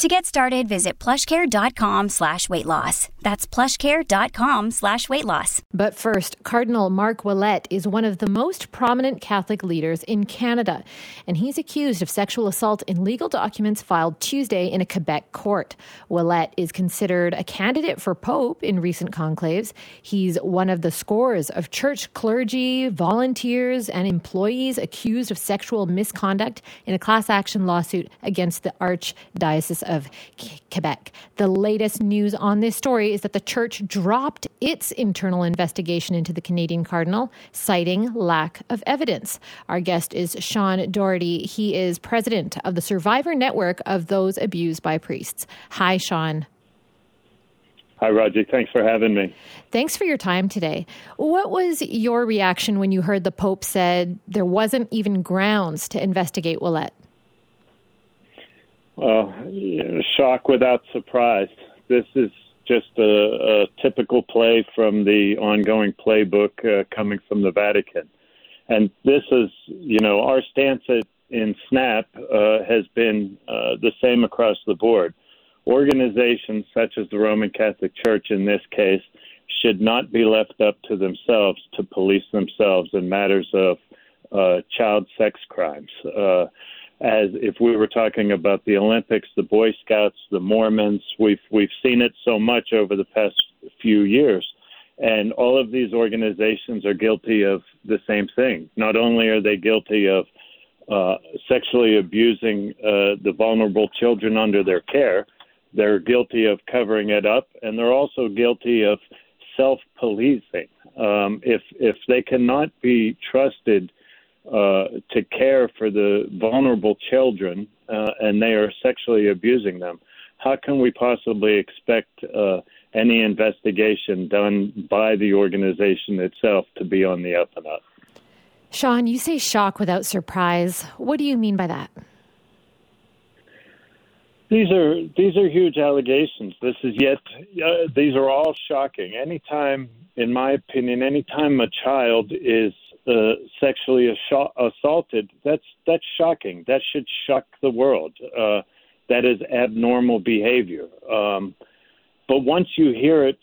To get started, visit plushcare.com slash weight loss. That's plushcare.com slash weight loss. But first, Cardinal Marc Ouellet is one of the most prominent Catholic leaders in Canada, and he's accused of sexual assault in legal documents filed Tuesday in a Quebec court. Ouellet is considered a candidate for Pope in recent conclaves. He's one of the scores of church clergy, volunteers, and employees accused of sexual misconduct in a class action lawsuit against the Archdiocese of Quebec. The latest news on this story is that the church dropped its internal investigation into the Canadian cardinal, citing lack of evidence. Our guest is Sean Dougherty. He is president of the Survivor Network of Those Abused by Priests. Hi, Sean. Hi, Raji. Thanks for having me. Thanks for your time today. What was your reaction when you heard the Pope said there wasn't even grounds to investigate Ouellet? Well, shock without surprise. This is just a, a typical play from the ongoing playbook uh, coming from the Vatican. And this is, you know, our stance at, in SNAP uh, has been uh, the same across the board. Organizations such as the Roman Catholic Church, in this case, should not be left up to themselves to police themselves in matters of uh, child sex crimes. Uh, as if we were talking about the Olympics, the Boy Scouts, the Mormons. We've we've seen it so much over the past few years, and all of these organizations are guilty of the same thing. Not only are they guilty of uh, sexually abusing uh, the vulnerable children under their care, they're guilty of covering it up, and they're also guilty of self-policing. Um, if if they cannot be trusted uh, to care for the vulnerable children uh, and they are sexually abusing them, how can we possibly expect uh, any investigation done by the organization itself to be on the up and up? Sean, you say shock without surprise. What do you mean by that? These are these are huge allegations. This is yet uh, these are all shocking. Anytime, in my opinion, anytime a child is uh, sexually assaulted, that's that's shocking. That should shock the world. Uh, that is abnormal behavior. Um, but once you hear it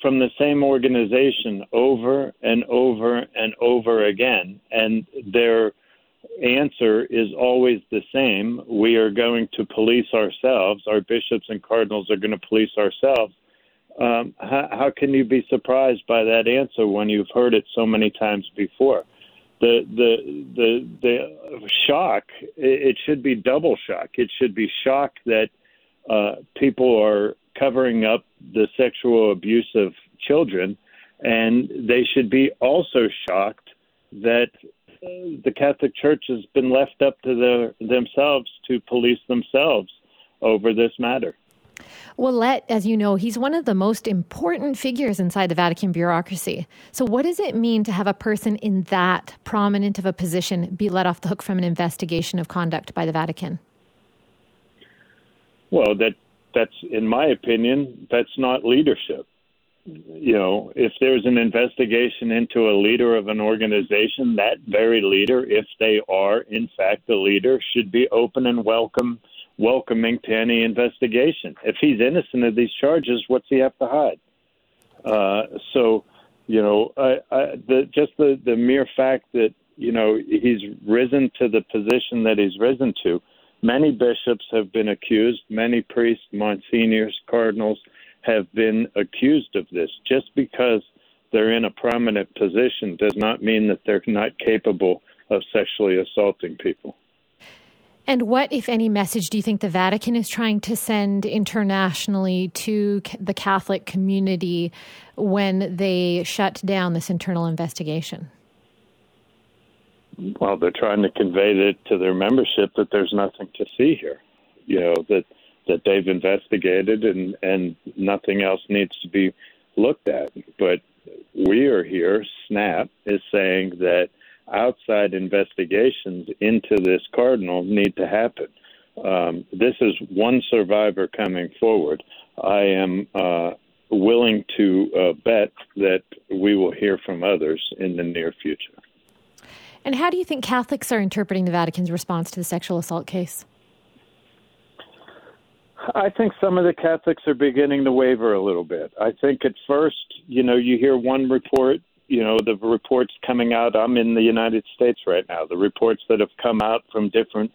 from the same organization over and over and over again, and their answer is always the same we are going to police ourselves, our bishops and cardinals are going to police ourselves um, how, how can you be surprised by that answer when you've heard it so many times before? The the the the shock it, should be double shock. It should be shock that uh, people are covering up the sexual abuse of children, and they should be also shocked that uh, the Catholic Church has been left up to the, themselves to police themselves over this matter. Ouellet, as you know, he's one of the most important figures inside the Vatican bureaucracy. So, what does it mean to have a person in that prominent of a position be let off the hook from an investigation of conduct by the Vatican? Well, that that's, in my opinion, that's not leadership. You know, if there's an investigation into a leader of an organization, that very leader, if they are in fact the leader, should be open and welcome welcoming to any investigation. If he's innocent of these charges, what's he have to hide? Uh, so, you know, I, I, the, just the, the mere fact that, you know, he's risen to the position that he's risen to. Many bishops have been accused, many priests, monsignors, cardinals have been accused of this. Just because they're in a prominent position does not mean that they're not capable of sexually assaulting people. And what, if any, message do you think the Vatican is trying to send internationally to the Catholic community when they shut down this internal investigation? Well, they're trying to convey that to their membership that there's nothing to see here. You know that that they've investigated and and nothing else needs to be looked at. But we are here, SNAP, is saying that outside investigations into this cardinal need to happen. Um, this is one survivor coming forward. I am uh, willing to uh, bet that we will hear from others in the near future. And how do you think Catholics are interpreting the Vatican's response to the sexual assault case? I think some of the Catholics are beginning to waver a little bit. I think at first, you know, you hear one report, you know, the reports coming out. I'm in the United States right now. The reports that have come out from different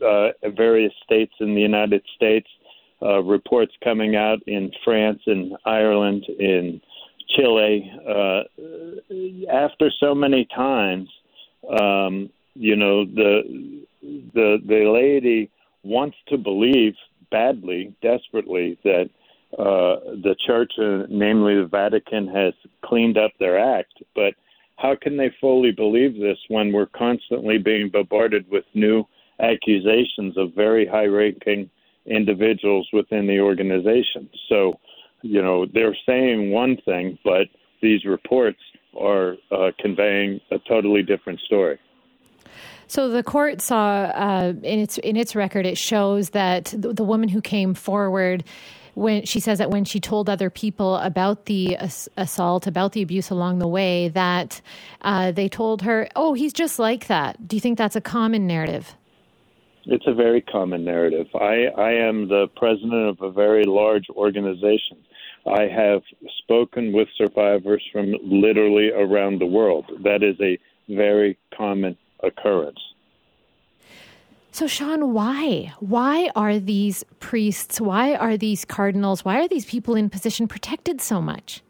uh, various states in the United States, uh, reports coming out in France and Ireland, in Chile. Uh, after so many times, um, you know, the the the laity wants to believe badly, desperately, that uh, the church, uh, namely the Vatican, has cleaned up their act. But how can they fully believe this when we're constantly being bombarded with new accusations of very high ranking individuals within the organization? So, you know, they're saying one thing, but these reports are uh, conveying a totally different story. So the court saw uh, in its in its record it shows that the, the, woman who came forward when she says that when she told other people about the ass- assault about the abuse along the way that uh, they told her oh he's just like that. Do you think that's a common narrative? It's a very common narrative. I, I am the president of a very large organization. I have spoken with survivors from literally around the world. That is a very common occurrence. So, Sean, why? Why are these priests, why are these cardinals, why are these people in position protected so much?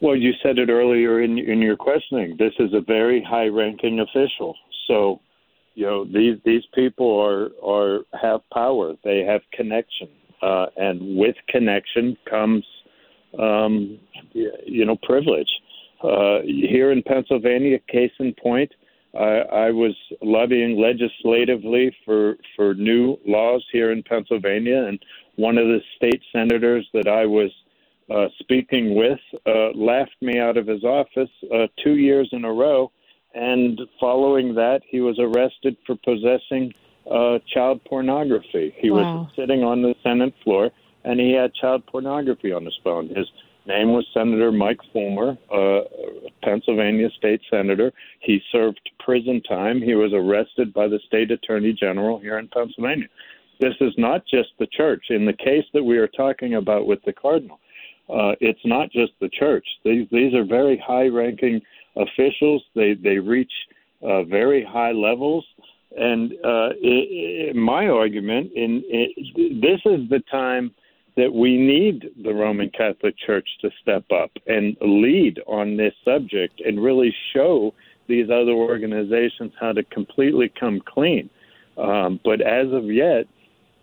Well, you said it earlier in, in your questioning. This is a very high ranking official. So, you know, these, these people are, are have power, they have connection. Uh, and with connection comes, um, you know, privilege. Uh, here in Pennsylvania, case in point, I, I was lobbying legislatively for for new laws here in Pennsylvania, and one of the state senators that I was uh, speaking with uh, laughed me out of his office uh, two years in a row, and following that, he was arrested for possessing uh, child pornography. He wow. was sitting on the Senate floor, and he had child pornography on his phone. His name was Senator Mike Folmer, uh, Pennsylvania state senator. He served prison time. He was arrested by the state attorney general here in Pennsylvania. This is not just the church. In the case that we are talking about with the cardinal, uh, it's not just the church. These these are very high-ranking officials. They they reach uh, very high levels. And uh, it, it, my argument in it, this is the time that we need the Roman Catholic Church to step up and lead on this subject and really show these other organizations how to completely come clean. Um, but as of yet,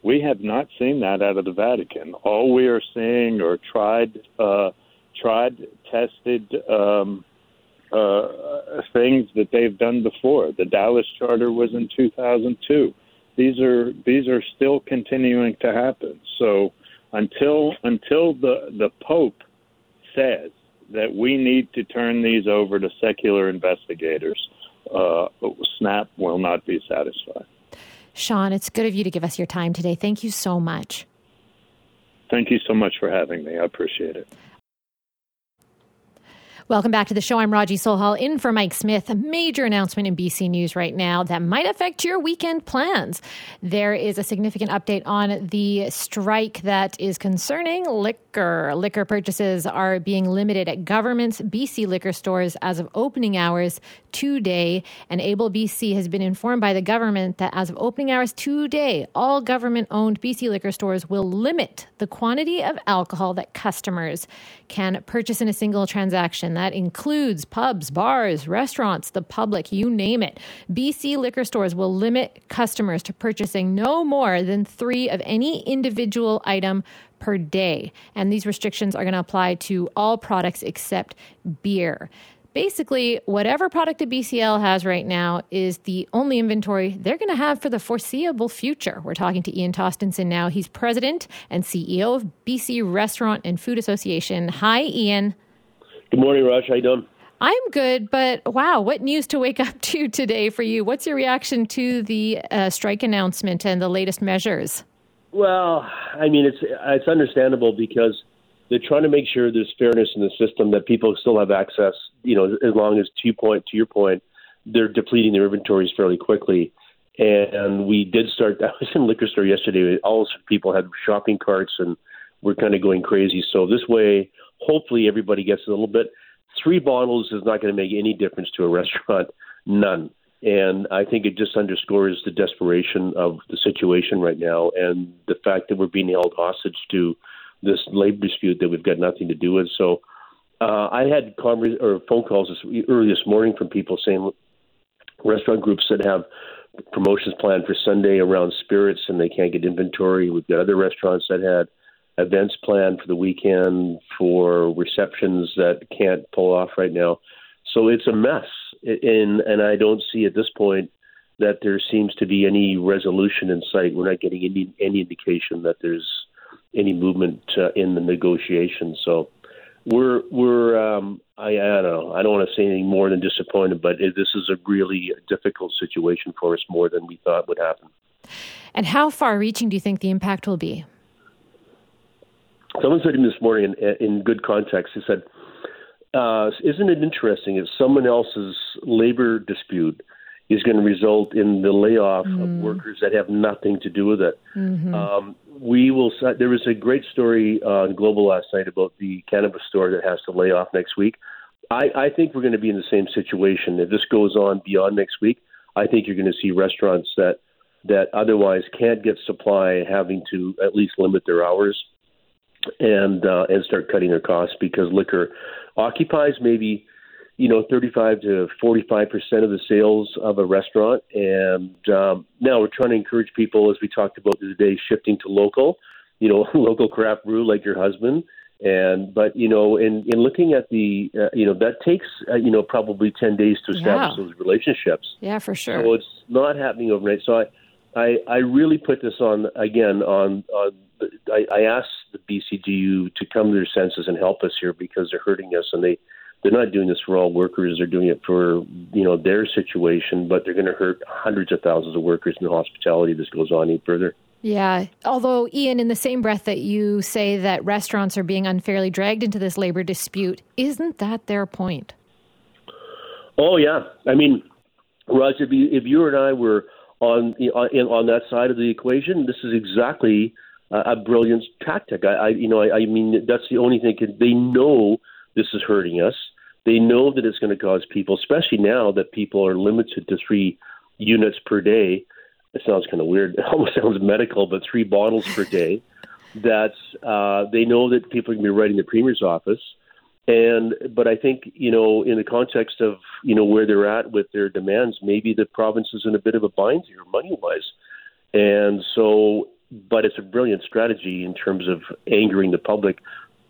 we have not seen that out of the Vatican. All we are seeing are tried, uh, tried, tested um, uh, things that they've done before. The Dallas Charter was in 2002. These are these are still continuing to happen. So until until the the Pope says that we need to turn these over to secular investigators, uh, SNAP will not be satisfied. Sean, it's good of you to give us your time today. Thank you so much. Thank you so much for having me. I appreciate it. Welcome back to the show. I'm Raji Sohal in for Mike Smith. A major announcement in BC News right now that might affect your weekend plans. There is a significant update on the strike that is concerning liquor. Liquor purchases are being limited at government's BC liquor stores as of opening hours today. And Able BC has been informed by the government that as of opening hours today, all government owned BC liquor stores will limit the quantity of alcohol that customers can purchase in a single transaction. That includes pubs, bars, restaurants, the public, you name it. BC liquor stores will limit customers to purchasing no more than three of any individual item per day. And these restrictions are going to apply to all products except beer basically, whatever product a BCL has right now is the only inventory they're going to have for the foreseeable future. We're talking to Ian Tostenson now. He's president and CEO of BC Restaurant and Food Association. Hi, Ian. Good morning, Raj. How you doing? I'm good, but wow, what news to wake up to today for you? What's your reaction to the uh, strike announcement and the latest measures? Well, I mean, it's it's understandable because they're trying to make sure there's fairness in the system that people still have access. You know, as long as to point, to your point, they're depleting their inventories fairly quickly. And we did start. I was in liquor store yesterday. All people had shopping carts and we're kind of going crazy. So this way, hopefully, everybody gets a little bit three bottles is not going to make any difference to a restaurant, none. And I think it just underscores the desperation of the situation right now and the fact that we're being held hostage to this labor dispute that we've got nothing to do with. So uh, I had conver- or phone calls this, early this morning from people saying restaurant groups that have promotions planned for Sunday around spirits and they can't get inventory. We've got other restaurants that had events planned for the weekend for receptions that can't pull off right now. So it's a mess, and and I don't see at this point that there seems to be any resolution in sight. We're not getting any any indication that there's any movement uh, in the negotiations. So we're we're um, I, I don't know I don't want to say anything more than disappointed, but it, this is a really difficult situation for us more than we thought would happen. And how far-reaching do you think the impact will be? Someone said to me this morning in, in good context, he said, uh, Isn't it interesting if someone else's labor dispute is going to result in the layoff mm. of workers that have nothing to do with it? Mm-hmm. Um, we will. There was a great story on Global last night about the cannabis store that has to lay off next week. I, I think we're going to be in the same situation if this goes on beyond next week. I think you're going to see restaurants that that otherwise can't get supply having to at least limit their hours and uh, and start cutting their costs because liquor occupies maybe you know 35 to 45 percent of the sales of a restaurant. And um, now we're trying to encourage people as we talked about today shifting to local you know local craft brew like your husband. And but you know in in looking at the uh, you know that takes uh, you know probably 10 days to establish yeah. those relationships. Yeah for sure. So it's not happening overnight. So i i i really put this on again on on I, I asked the BCGEU to come to their senses and help us here because they're hurting us, and they they're not doing this for all workers. They're doing it for you know their situation, but they're going to hurt hundreds of thousands of workers in the hospitality. This goes on any further. Yeah. Although, Ian, in the same breath that you say that restaurants are being unfairly dragged into this labor dispute, isn't that their point? Oh yeah. I mean, Raj, if you, if you and I were on on, on that side of the equation, this is exactly a brilliant tactic. I, I you know, I, I mean, that's the only thing. They know this is hurting us. They know that it's going to cause people, especially now that people are limited to three units per day. It sounds kind of weird. It almost sounds medical, but three bottles per day. That's uh, they know that people are going to be writing the premier's office, and but I think you know in the context of you know where they're at with their demands, maybe the province is in a bit of a bind here money wise, and so but it's a brilliant strategy in terms of angering the public.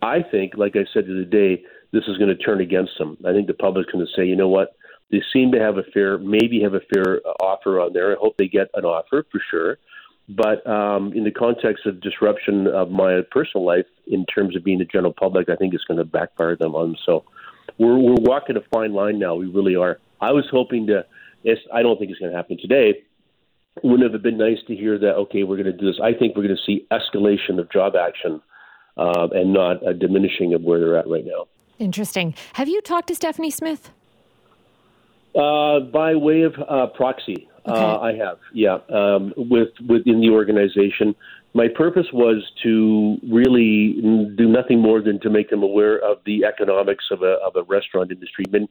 I think, like I said the other day, this is going to turn against them. I think the public's going to say, you know what, they seem to have a fair, maybe have a fair uh, offer on there. I hope they get an offer for sure. But um, in the context of disruption of my personal life, in terms of being the general public, I think it's going to backfire them on. So we're we're walking a fine line now. We really are. I was hoping to. It's, I don't think it's going to happen today, wouldn't it have been nice to hear that, okay, we're going to do this? I think we're going to see escalation of job action uh, and not a diminishing of where they're at right now. Interesting. Have you talked to Stephanie Smith? Uh, by way of uh, proxy, uh. I have, yeah, um, with within the organization. My purpose was to really do nothing more than to make them aware of the economics of a of a restaurant industry. Mean,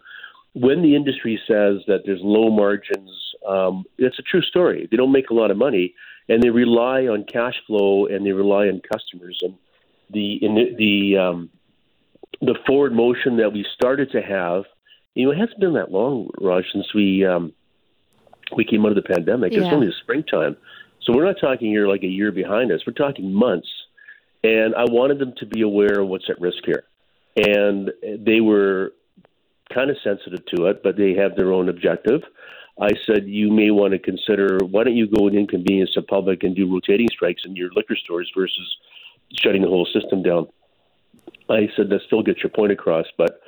when the industry says that there's low margins, um, it's a true story. They don't make a lot of money, and they rely on cash flow and they rely on customers. And the in the the, um, the forward motion that we started to have, you know, it hasn't been that long, Raj, since we um, we came out of the pandemic. Yeah. It's only the springtime, so we're not talking here like a year behind us. We're talking months. And I wanted them to be aware of what's at risk here. And they were kind of sensitive to it, but they have their own objective. I said, you may want to consider why don't you go and inconvenience the public and do rotating strikes in your liquor stores versus shutting the whole system down. I said that still gets your point across, but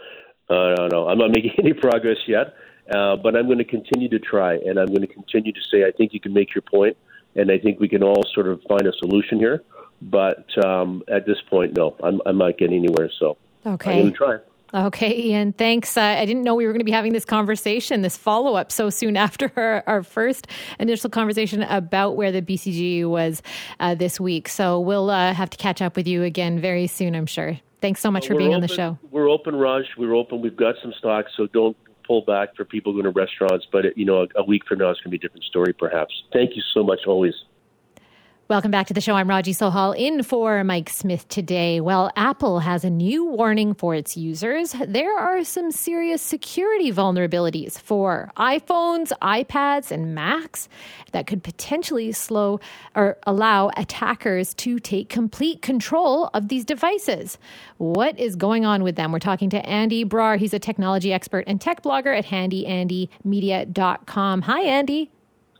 uh, I don't know. I'm not making any progress yet, uh, but I'm going to continue to try, and I'm going to continue to say I think you can make your point, and I think we can all sort of find a solution here. But um, at this point, no, I'm, I'm not getting anywhere. So okay. I'm going to try. Okay, Ian, thanks. Uh, I didn't know we were going to be having this conversation, this follow up, so soon after our, our, first initial conversation about where the BCG was uh, this week. So we'll uh, have to catch up with you again very soon, I'm sure. Thanks so much for being open, on the show. We're open, Raj. We're open. We've got some stocks, so don't pull back for people going to restaurants. But, you know, a, a week from now, it's going to be a different story, perhaps. Thank you so much, always. Welcome back to the show. I'm Raji Sohal in for Mike Smith today. Well, Apple has a new warning for its users. There are some serious security vulnerabilities for iPhones, iPads, and Macs that could potentially slow or allow attackers to take complete control of these devices. What is going on with them? We're talking to Andy Brar. He's a technology expert and tech blogger at handyandymedia.com. Hi, Andy.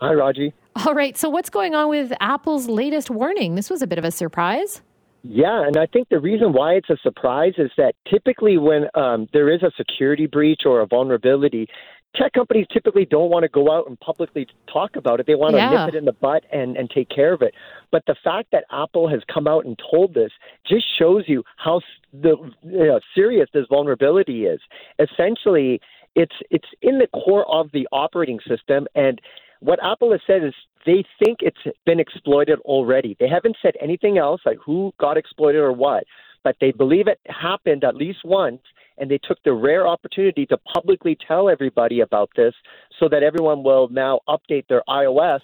Hi, Raji. All right. So, what's going on with Apple's latest warning? This was a bit of a surprise. Yeah, and I think the reason why it's a surprise is that typically when um, there is a security breach or a vulnerability, tech companies typically don't want to go out and publicly talk about it. They want to yeah. nip it in the butt and, and take care of it. But the fact that Apple has come out and told this just shows you how the, you know, serious this vulnerability is. Essentially, it's it's in the core of the operating system and what Apple has said is they think it's been exploited already. They haven't said anything else, like who got exploited or what, but they believe it happened at least once, and they took the rare opportunity to publicly tell everybody about this so that everyone will now update their iOS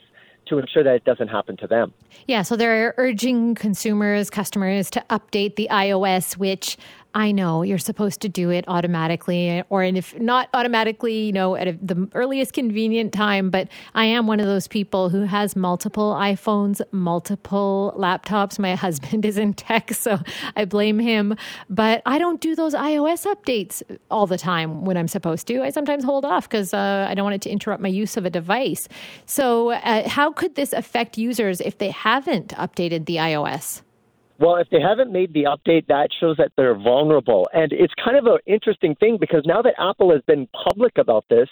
to ensure that it doesn't happen to them. Yeah, so they're urging consumers, customers to update the iOS, which I know you're supposed to do it automatically, or if not automatically, you know, at the earliest convenient time. But I am one of those people who has multiple iPhones, multiple laptops. My husband is in tech, so I blame him. But I don't do those iOS updates all the time when I'm supposed to. I sometimes hold off because uh, I don't want it to interrupt my use of a device. So, uh, how could this affect users if they haven't updated the iOS? Well, if they haven't made the update, that shows that they're vulnerable. And it's kind of an interesting thing because now that Apple has been public about this,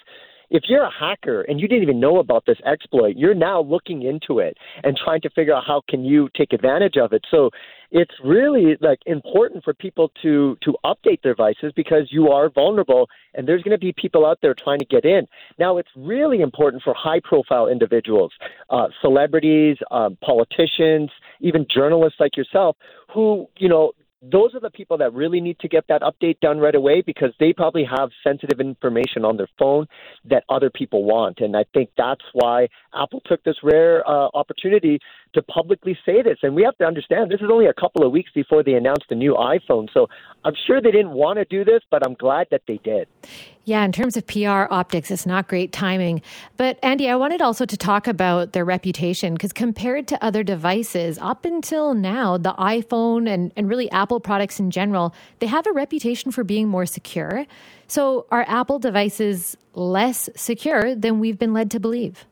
if you're a hacker and you didn't even know about this exploit, you're now looking into it and trying to figure out how can you take advantage of it. So it's really like important for people to to update their devices because you are vulnerable and there's going to be people out there trying to get in. Now it's really important for high profile individuals, uh, celebrities, um, politicians, even journalists like yourself who you know those are the people that really need to get that update done right away because they probably have sensitive information on their phone that other people want. And I think that's why Apple took this rare uh, opportunity to publicly say this. And we have to understand this is only a couple of weeks before they announced the new iPhone. So I'm sure they didn't want to do this, but I'm glad that they did. Yeah, in terms of PR optics, it's not great timing. But Andy, I wanted also to talk about their reputation because compared to other devices, up until now, the iPhone and, and really Apple products in general, they have a reputation for being more secure. So are Apple devices less secure than we've been led to believe?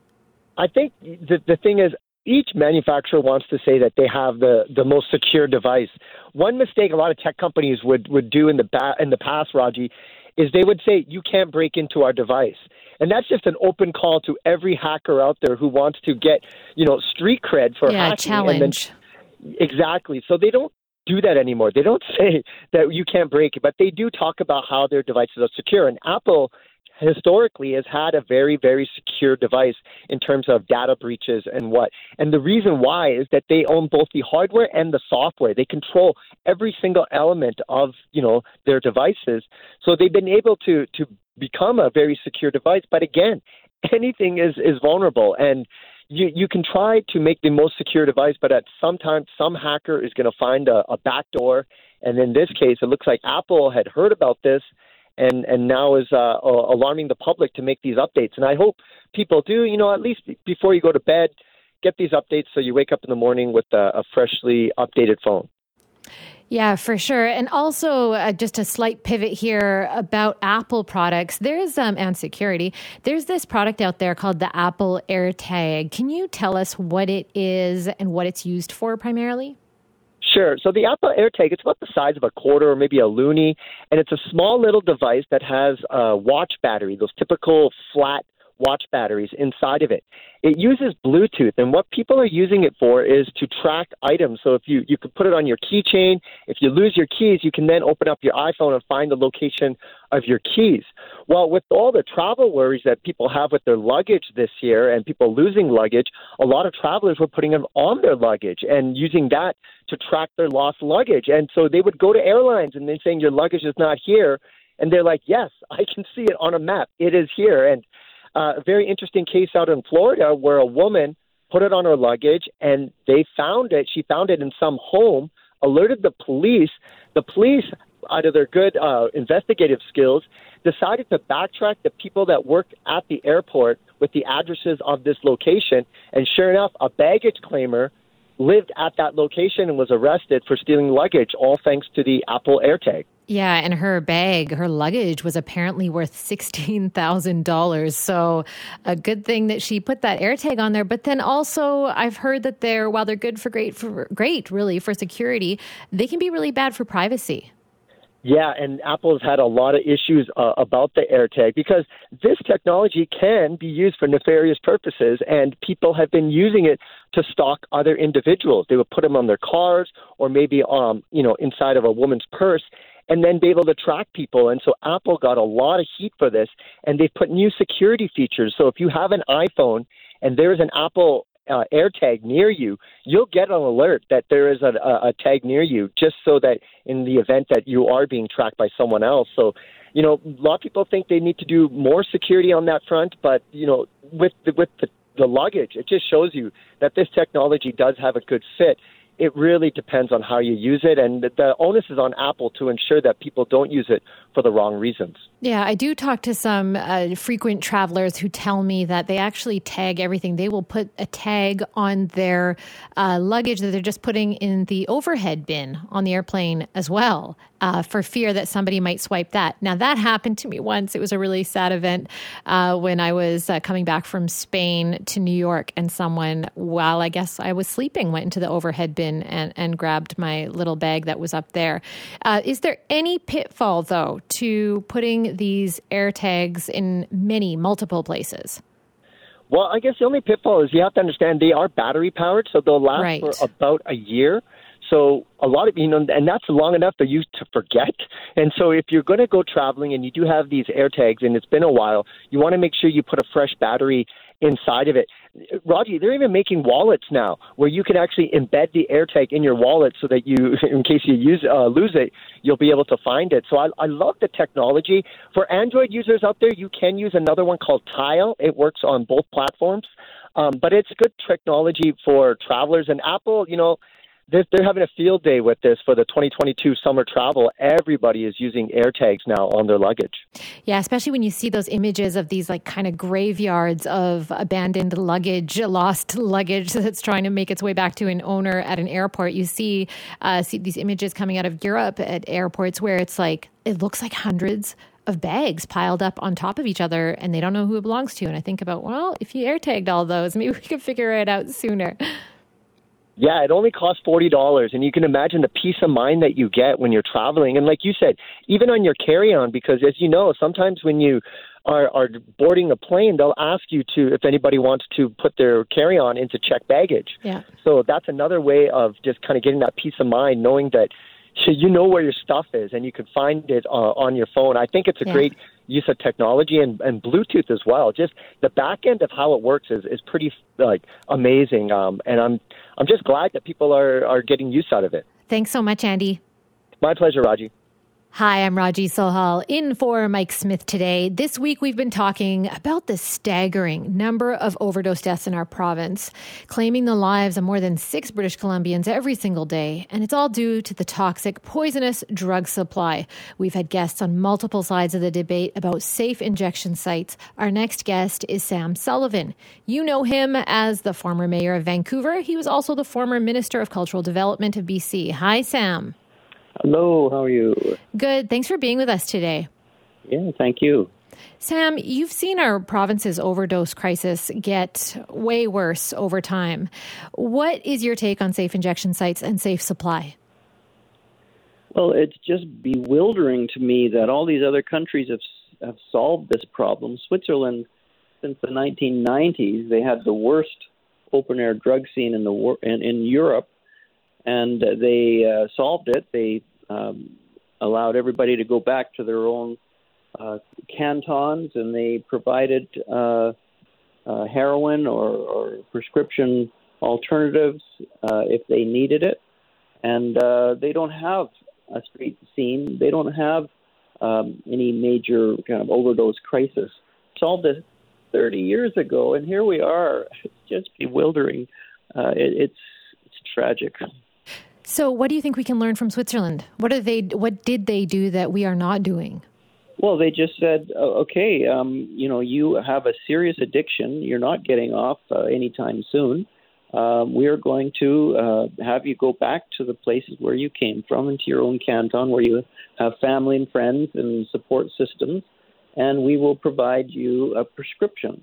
I think the, the thing is, each manufacturer wants to say that they have the, the most secure device. One mistake a lot of tech companies would, would do in the ba- in the past, Raji, is they would say you can't break into our device. And that's just an open call to every hacker out there who wants to get, you know, street cred for yeah, hacking. challenge. Then, exactly. So they don't do that anymore. They don't say that you can't break it, but they do talk about how their devices are secure. And Apple historically has had a very, very secure device in terms of data breaches and what. And the reason why is that they own both the hardware and the software. They control every single element of, you know, their devices. So they've been able to to become a very secure device. But again, anything is, is vulnerable and you, you can try to make the most secure device, but at some time, some hacker is going to find a, a backdoor. And in this case, it looks like Apple had heard about this and and now is uh, alarming the public to make these updates. And I hope people do, you know, at least before you go to bed, get these updates so you wake up in the morning with a, a freshly updated phone. Yeah, for sure. And also, uh, just a slight pivot here about Apple products. There's um, and security. There's this product out there called the Apple AirTag. Can you tell us what it is and what it's used for primarily? Sure. So the Apple AirTag, it's about the size of a quarter or maybe a loonie, and it's a small little device that has a watch battery, those typical flat watch batteries inside of it. It uses Bluetooth, and what people are using it for is to track items. So if you you could put it on your keychain, if you lose your keys, you can then open up your iPhone and find the location of your keys. Well, with all the travel worries that people have with their luggage this year and people losing luggage, a lot of travelers were putting them on their luggage and using that to track their lost luggage. And so they would go to airlines and they're saying your luggage is not here. And they're like, yes, I can see it on a map. It is here. And a very interesting case out in Florida where a woman put it on her luggage and they found it. She found it in some home, alerted the police. The police, out of their good uh, investigative skills, decided to backtrack the people that worked at the airport with the addresses of this location. And sure enough, a baggage claimer lived at that location and was arrested for stealing luggage, all thanks to the Apple AirTag. Yeah, and her bag, her luggage was apparently worth $16,000. So, a good thing that she put that AirTag on there, but then also I've heard that they're while they're good for great for great really for security, they can be really bad for privacy. Yeah, and Apple has had a lot of issues uh, about the AirTag because this technology can be used for nefarious purposes, and people have been using it to stalk other individuals. They would put them on their cars or maybe um, you know inside of a woman's purse, and then be able to track people. And so Apple got a lot of heat for this, and they've put new security features. So if you have an iPhone and there's an Apple uh, AirTag near you, you'll get an alert that there is a, a, a tag near you, just so that in the event that you are being tracked by someone else. So, you know, a lot of people think they need to do more security on that front, but you know, with the, with the, the luggage, it just shows you that this technology does have a good fit it really depends on how you use it, and the onus is on Apple to ensure that people don't use it for the wrong reasons. Yeah, I do talk to some uh, frequent travelers who tell me that they actually tag everything. They will put a tag on their uh, luggage that they're just putting in the overhead bin on the airplane as well, uh, for fear that somebody might swipe that. Now, that happened to me once. It was a really sad event uh, when I was uh, coming back from Spain to New York, and someone, while I guess I was sleeping, went into the overhead bin and, and grabbed my little bag that was up there. Uh, is there any pitfall, though, to putting these air tags in many, multiple places? Well, I guess the only pitfall is you have to understand they are battery powered, so they'll last right. for about a year. So a lot of you know, and that's long enough for you to forget. And so if you're going to go traveling and you do have these air tags and it's been a while, you want to make sure you put a fresh battery inside of it. Raji, they're even making wallets now where you can actually embed the AirTag in your wallet so that you, in case you use uh, lose it, you'll be able to find it. So I, I love the technology. For Android users out there, you can use another one called Tile. It works on both platforms. Um, but it's good technology for travelers. And Apple, you know, they're, they're having a field day with this for the 2022 summer travel. Everybody is using AirTags now on their luggage. Yeah, especially when you see those images of these like kind of graveyards of abandoned luggage, lost luggage that's trying to make its way back to an owner at an airport. You see, uh, see these images coming out of Europe at airports where it's like it looks like hundreds of bags piled up on top of each other and they don't know who it belongs to. And I think about, well, if you AirTagged all those, maybe we could figure it out sooner. Yeah, it only costs forty dollars, and you can imagine the peace of mind that you get when you're traveling. And like you said, even on your carry-on, because as you know, sometimes when you are, are boarding a plane, they'll ask you to if anybody wants to put their carry-on into check baggage. Yeah. So that's another way of just kind of getting that peace of mind, knowing that you know where your stuff is and you can find it uh, on your phone. I think it's a yeah. great use of technology and, and Bluetooth as well. Just the back end of how it works is, is pretty like amazing. Um, and I'm I'm just glad that people are, are getting use out of it. Thanks so much, Andy. My pleasure, Raji. Hi, I'm Raji Sohal in for Mike Smith today. This week we've been talking about the staggering number of overdose deaths in our province, claiming the lives of more than six British Columbians every single day. And it's all due to the toxic, poisonous drug supply. We've had guests on multiple sides of the debate about safe injection sites. Our next guest is Sam Sullivan. You know him as the former mayor of Vancouver. He was also the former Minister of Cultural Development of BC. Hi, Sam. Hello, how are you? Good. Thanks for being with us today. Yeah, thank you. Sam, you've seen our province's overdose crisis get way worse over time. What is your take on safe injection sites and safe supply? Well, it's just bewildering to me that all these other countries have have solved this problem. Switzerland, since the 1990s, they had the worst open air drug scene in the in, in Europe, and they uh, solved it. They um, allowed everybody to go back to their own uh, cantons, and they provided uh, uh, heroin or, or prescription alternatives uh, if they needed it. And uh, they don't have a street scene. They don't have um, any major kind of overdose crisis. Solved it 30 years ago, and here we are. It's just bewildering. Uh, it, it's it's tragic. So, what do you think we can learn from Switzerland? What are they? What did they do that we are not doing? Well, they just said, okay, um, you know, you have a serious addiction. You're not getting off uh, anytime soon. Um, we are going to uh, have you go back to the places where you came from, into your own canton, where you have family and friends and support systems, and we will provide you a prescription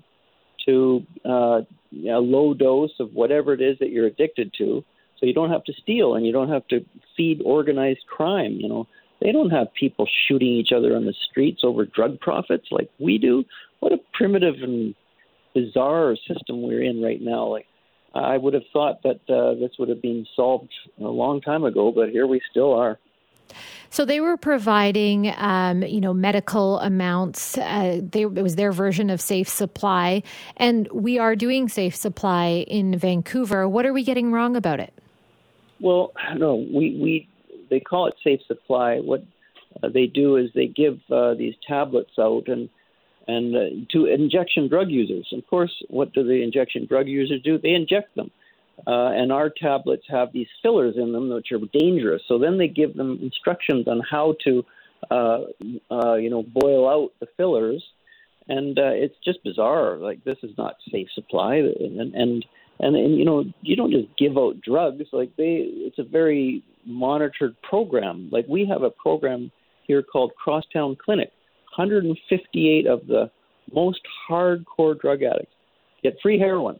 to uh, a low dose of whatever it is that you're addicted to, so you don't have to steal and you don't have to feed organized crime. You know, they don't have people shooting each other on the streets over drug profits like we do. What a primitive and bizarre system we're in right now. Like I would have thought that uh, this would have been solved a long time ago, but here we still are. So they were providing, um, you know, medical amounts. Uh, they, it was their version of safe supply, and we are doing safe supply in Vancouver. What are we getting wrong about it? Well, no, we we they call it safe supply. What uh, they do is they give uh, these tablets out and and uh, to injection drug users. Of course, what do the injection drug users do? They inject them. Uh, and our tablets have these fillers in them, which are dangerous. So then they give them instructions on how to, uh, uh, you know, boil out the fillers, and uh, it's just bizarre. Like this is not safe supply, and and and, and you know, you don't just give out drugs. Like they, it's a very monitored program. Like we have a program here called Crosstown Clinic, 158 of the most hardcore drug addicts get free heroin,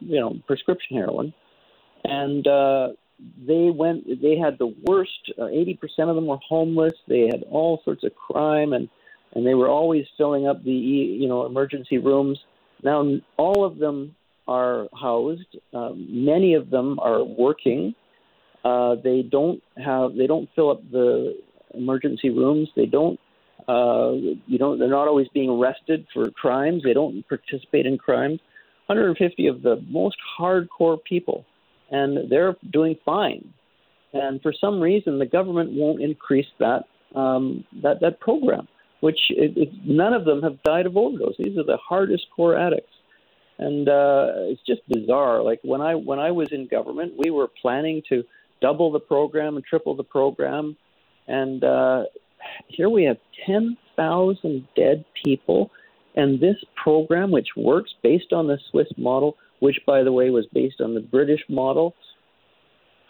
you know, prescription heroin, and uh, they went. They had the worst. Uh, eighty uh, percent of them were homeless. They had all sorts of crime, and and they were always filling up the you know emergency rooms. Now all of them are housed. Um, many of them are working. Uh, they don't have. They don't fill up the emergency rooms. They don't uh, you know, they're not always being arrested for crimes. They don't participate in crimes. 150 of the most hardcore people, and they're doing fine. And for some reason, the government won't increase that um, that that program. Which it, it, none of them have died of overdose. These are the hardest core addicts, and uh, it's just bizarre. Like when I when I was in government, we were planning to double the program and triple the program, and uh, here we have 10,000 dead people, and this program, which works based on the Swiss model, which, by the way, was based on the British model,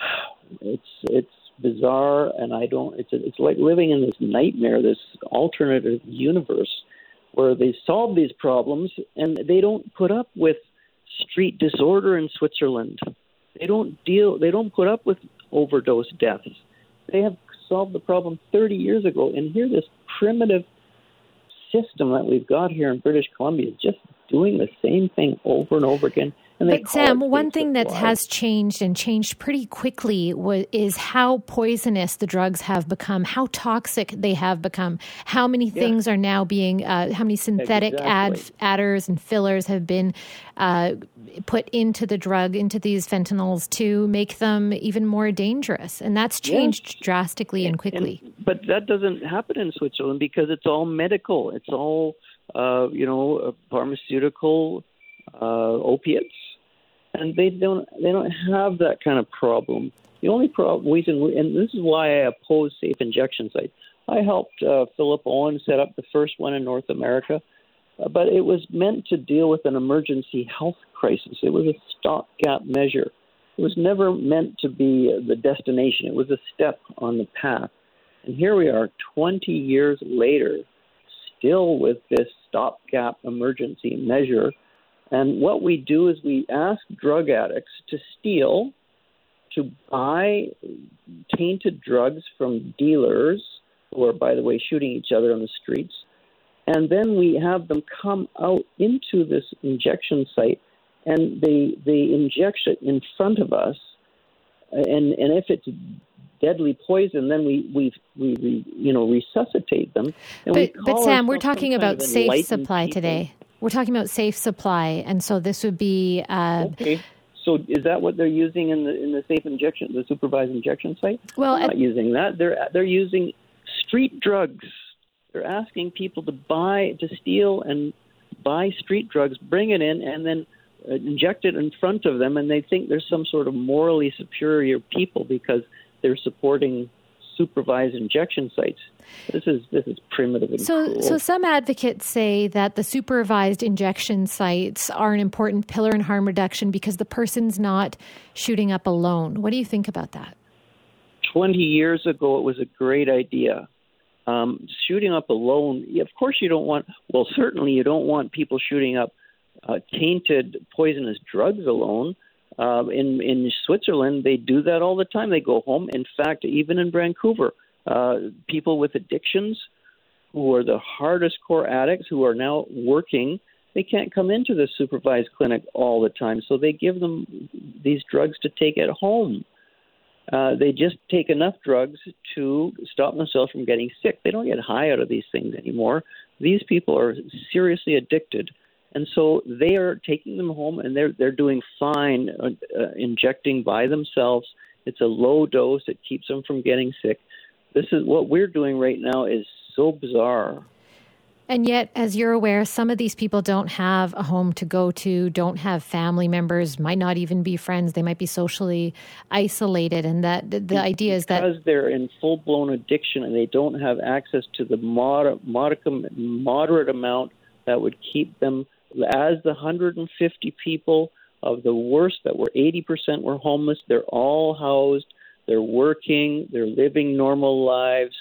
it's it's bizarre, and I don't. It's it's like living in this nightmare, this alternative universe, where they solve these problems and they don't put up with street disorder in Switzerland. They don't deal. They don't put up with overdose deaths. They have solved the problem 30 years ago. And here, this primitive system that we've got here in British Columbia is just doing the same thing over and over again. But Sam, one thing that has changed and changed pretty quickly was, is how poisonous the drugs have become, how toxic they have become, how many yeah. things are now being, uh, how many synthetic exactly. add, adders and fillers have been uh, put into the drug, into these fentanyls to make them even more dangerous. And that's changed yeah. drastically and, and quickly. And, but that doesn't happen in Switzerland because it's all medical. It's all, uh, you know, pharmaceutical uh, opiates and they don't they don't have that kind of problem. The only problem reason, and this is why I oppose safe injection sites. I helped uh, Philip Owen set up the first one in North America, uh, but it was meant to deal with an emergency health crisis. It was a stopgap measure. It was never meant to be the destination. It was a step on the path. And here we are, 20 years later, still with this stopgap emergency measure. And what we do is we ask drug addicts to steal, to buy tainted drugs from dealers who are, by the way, shooting each other on the streets. And then we have them come out into this injection site and they, they inject it in front of us. And, and if it's deadly poison, then we we we, we you know resuscitate them. but but Sam, we're talking about safe supply people. today. We're talking about safe supply, and so this would be. Uh, okay. So is that what they're using in the in the safe injection, the supervised injection site? Well, they're not using that. They're they're using street drugs. They're asking people to buy to steal and buy street drugs, bring it in, and then uh, inject it in front of them, and they think there's some sort of morally superior people because they're supporting supervised injection sites. This is this is primitive. so, cruel. so some advocates say that the supervised injection sites are an important pillar in harm reduction because the person's not shooting up alone. What do you think about that? Twenty years ago, it was a great idea. Um, shooting up alone, of course, you don't want. Well, certainly, you don't want people shooting up uh, tainted, poisonous drugs alone. Uh, in in Switzerland, they do that all the time. They go home. In fact, even in Vancouver, uh, people with addictions who are the hardest core addicts who are now working, they can't come into the supervised clinic all the time. So they give them these drugs to take at home. Uh, they just take enough drugs to stop themselves from getting sick. They don't get high out of these things anymore. These people are seriously addicted and so they are taking them home, and they're they're doing fine, uh, uh, injecting by themselves. It's a low dose; it keeps them from getting sick. This is what we're doing right now is so bizarre. And yet, as you're aware, some of these people don't have a home to go to, don't have family members, might not even be friends. They might be socially isolated. And that the, the idea is that because they're in full blown addiction and they don't have access to the moder- modicum, moderate amount that would keep them as the 150 people of the worst that were 80% were homeless, they're all housed, they're working, they're living normal lives,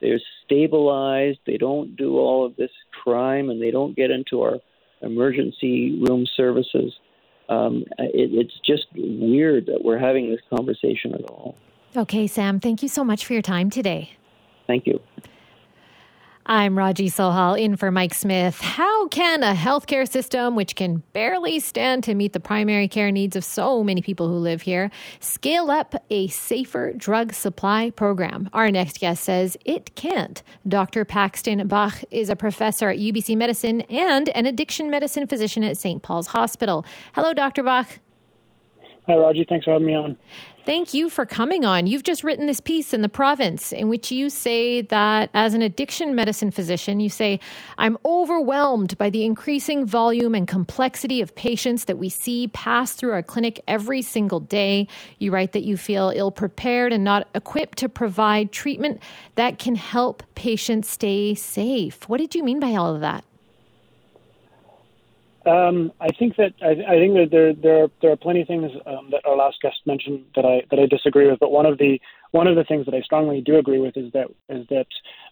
they're stabilized, they don't do all of this crime, and they don't get into our emergency room services. Um, it, it's just weird that we're having this conversation at all. Okay, Sam, thank you so much for your time today. Thank you. I'm Raji Sohal in for Mike Smith. How can a healthcare system, which can barely stand to meet the primary care needs of so many people who live here, scale up a safer drug supply program? Our next guest says it can't. Dr. Paxton Bach is a professor at UBC Medicine and an addiction medicine physician at St. Paul's Hospital. Hello, Dr. Bach. Hi, Raji. Thanks for having me on. Thank you for coming on. You've just written this piece in the province in which you say that as an addiction medicine physician, you say, I'm overwhelmed by the increasing volume and complexity of patients that we see pass through our clinic every single day. You write that you feel ill prepared and not equipped to provide treatment that can help patients stay safe. What did you mean by all of that? Um, I think that I, I, think that there there are, there are plenty of things um, that our last guest mentioned that I that I disagree with. But one of the one of the things that I strongly do agree with is that is that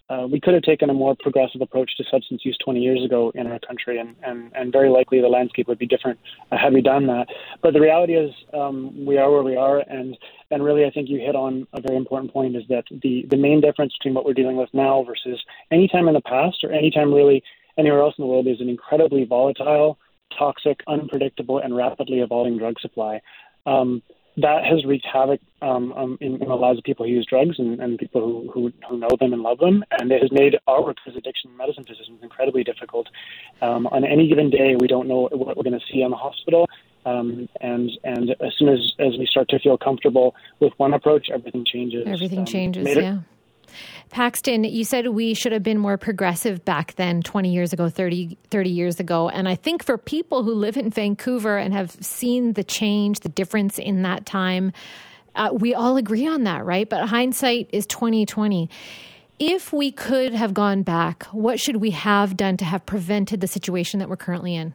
uh, we could have taken a more progressive approach to substance use 20 years ago in our country, and and, and very likely the landscape would be different uh, had we done that. But the reality is um, we are where we are, and and really I think you hit on a very important point is that the the main difference between what we're dealing with now versus any time in the past or any time really anywhere else in the world is an incredibly volatile, toxic, unpredictable, and rapidly evolving drug supply. Um, that has wreaked havoc um, um, in, in, the lives of people who use drugs and, and people who, who, who, know them and love them. And it has made our work as addiction medicine physicians incredibly difficult. Um, on any given day, we don't know what we're going to see in the hospital. Um, and and as soon as, as we start to feel comfortable with one approach, everything changes. Everything um, changes, yeah. Paxton, you said we should have been more progressive back then, 20 years ago, 30, 30 years ago. And I think for people who live in Vancouver and have seen the change, the difference in that time, uh, we all agree on that, right? But hindsight is 2020. If we could have gone back, what should we have done to have prevented the situation that we're currently in?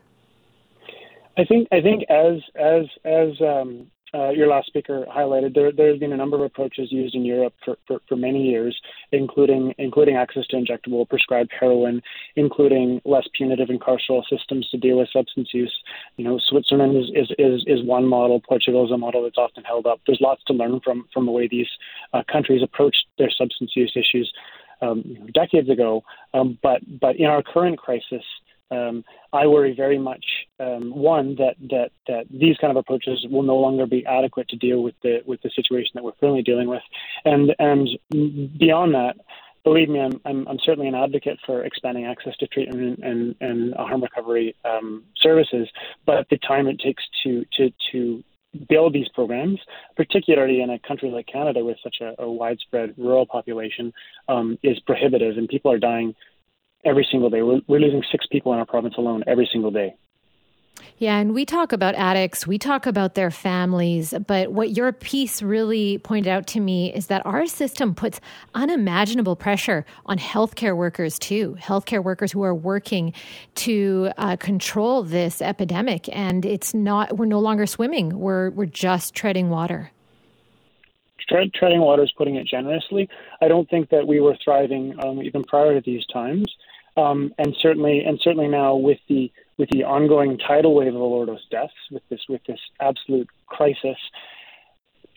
I think I think as as as um, uh, your last speaker highlighted, there there has been a number of approaches used in Europe for, for, for many years, including including access to injectable prescribed heroin, including less punitive carceral systems to deal with substance use. You know, Switzerland is is, is, is one model. Portugal is a model that's often held up. There's lots to learn from from the way these uh, countries approached their substance use issues um, decades ago. Um, but but in our current crisis, um, I worry very much um, one that, that that these kind of approaches will no longer be adequate to deal with the with the situation that we're currently dealing with, and and beyond that, believe me, I'm, I'm, I'm certainly an advocate for expanding access to treatment and, and, harm recovery um, services. But the time it takes to to to build these programs, particularly in a country like Canada with such a, a widespread rural population, um, is prohibitive, and people are dying every single day. We're, we're losing six people in our province alone every single day. Yeah, and we talk about addicts, we talk about their families, but what your piece really pointed out to me is that our system puts unimaginable pressure on healthcare workers too, healthcare workers who are working to uh, control this epidemic. And it's not, we're no longer swimming, we're, we're just treading water. Tread, treading water is putting it generously. I don't think that we were thriving um, even prior to these times. Um, and certainly, and certainly now with the with the ongoing tidal wave of overdose deaths, with this with this absolute crisis,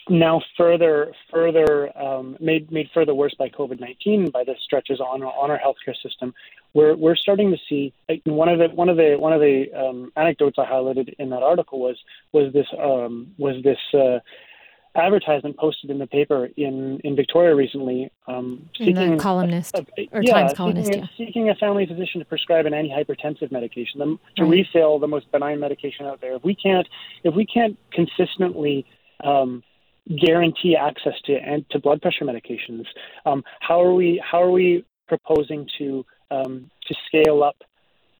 now further further um, made made further worse by COVID nineteen by the stretches on on our healthcare system, we're we're starting to see one of the one of the one of the um, anecdotes I highlighted in that article was was this um, was this. Uh, advertisement posted in the paper in, in Victoria recently, um, seeking the Colonist a, a, or yeah, Times Colonist, seeking, yeah. seeking a family physician to prescribe an antihypertensive medication, the, to right. refill the most benign medication out there. If we can't, if we can't consistently um, guarantee access to and to blood pressure medications, um, how are we how are we proposing to um, to scale up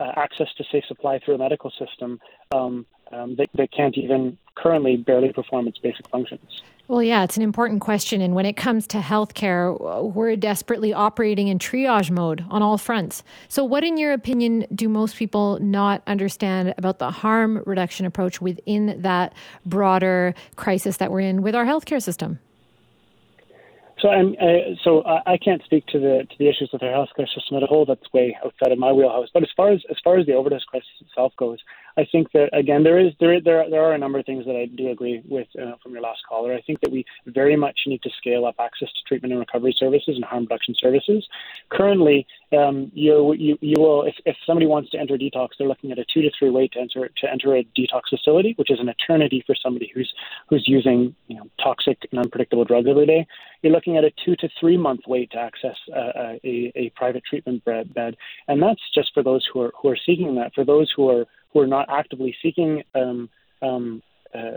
uh, access to safe supply through a medical system um, um, can't even currently barely perform its basic functions. Well, yeah, it's an important question. And when it comes to healthcare, we're desperately operating in triage mode on all fronts. So, what, in your opinion, do most people not understand about the harm reduction approach within that broader crisis that we're in with our healthcare system? So I'm uh, so I can't speak to the to the issues with our healthcare system as a whole. That's way outside of my wheelhouse. But as far as as far as the overdose crisis itself goes, I think that again there is there there there are a number of things that I do agree with uh, from your last caller. I think that we very much need to scale up access to treatment and recovery services and harm reduction services. Currently, um, you you you will if, if somebody wants to enter detox, they're looking at a two to three wait to enter to enter a detox facility, which is an eternity for somebody who's who's using you know toxic and unpredictable drugs every day. You're looking at a two to three month wait to access uh, a, a private treatment bed, and that's just for those who are who are seeking that. For those who are are not actively seeking um, um, uh,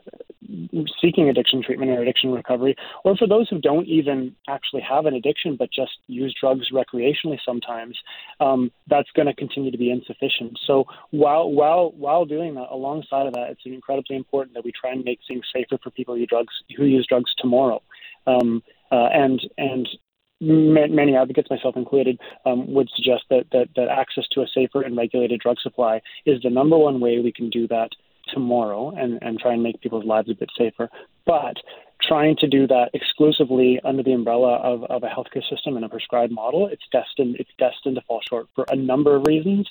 seeking addiction treatment or addiction recovery, or for those who don't even actually have an addiction but just use drugs recreationally sometimes, um, that's going to continue to be insufficient. So while while while doing that, alongside of that, it's incredibly important that we try and make things safer for people who use drugs who use drugs tomorrow. Um, uh, and and many advocates, myself included, um, would suggest that, that, that access to a safer and regulated drug supply is the number one way we can do that tomorrow and, and try and make people's lives a bit safer. But trying to do that exclusively under the umbrella of, of a healthcare system and a prescribed model, it's destined it's destined to fall short for a number of reasons.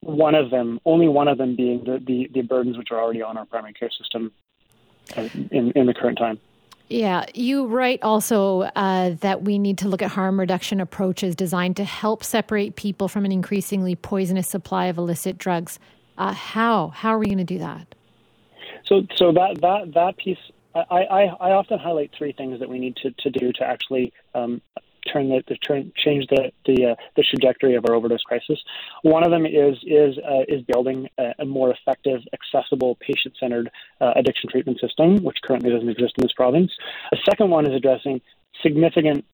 One of them, only one of them being the, the, the burdens which are already on our primary care system uh, in, in the current time. Yeah, you write also uh, that we need to look at harm reduction approaches designed to help separate people from an increasingly poisonous supply of illicit drugs. Uh, how? How are we going to do that? So, so that that that piece, I, I, I often highlight three things that we need to, to do to actually um, turn the, the turn, change the the, uh, the trajectory of our overdose crisis. One of them is is uh, is building a, a, more effective, accessible, patient-centered uh, addiction treatment system, which currently doesn't exist in this province. A second one is addressing significant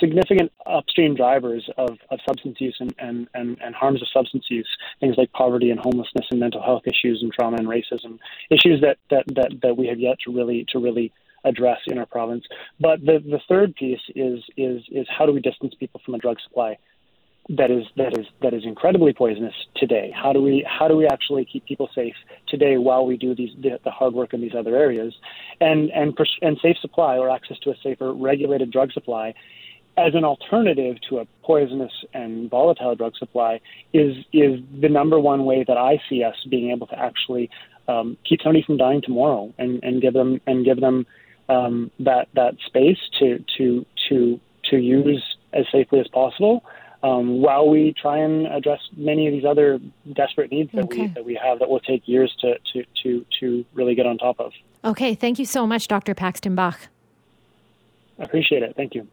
significant upstream drivers of, of substance use and, and, and, and harms of substance use, things like poverty and homelessness and mental health issues and trauma and racism, issues that, that, that, that we have yet to really to really address in our province. But the, the third piece is is is how do we distance people from a drug supply? that is that is that is incredibly poisonous today. How do we how do we actually keep people safe today while we do these the, the hard work in these other areas, and and and safe supply or access to a safer regulated drug supply as an alternative to a poisonous and volatile drug supply is is the number one way that I see us being able to actually um, keep somebody from dying tomorrow and, and give them and give them um, that that space to to to to use as safely as possible um, while we try and address many of these other desperate needs that okay. we that we have that will take years to to to to really get on top of. Okay, thank you so much, Dr. Paxton Bach. I appreciate it. Thank you.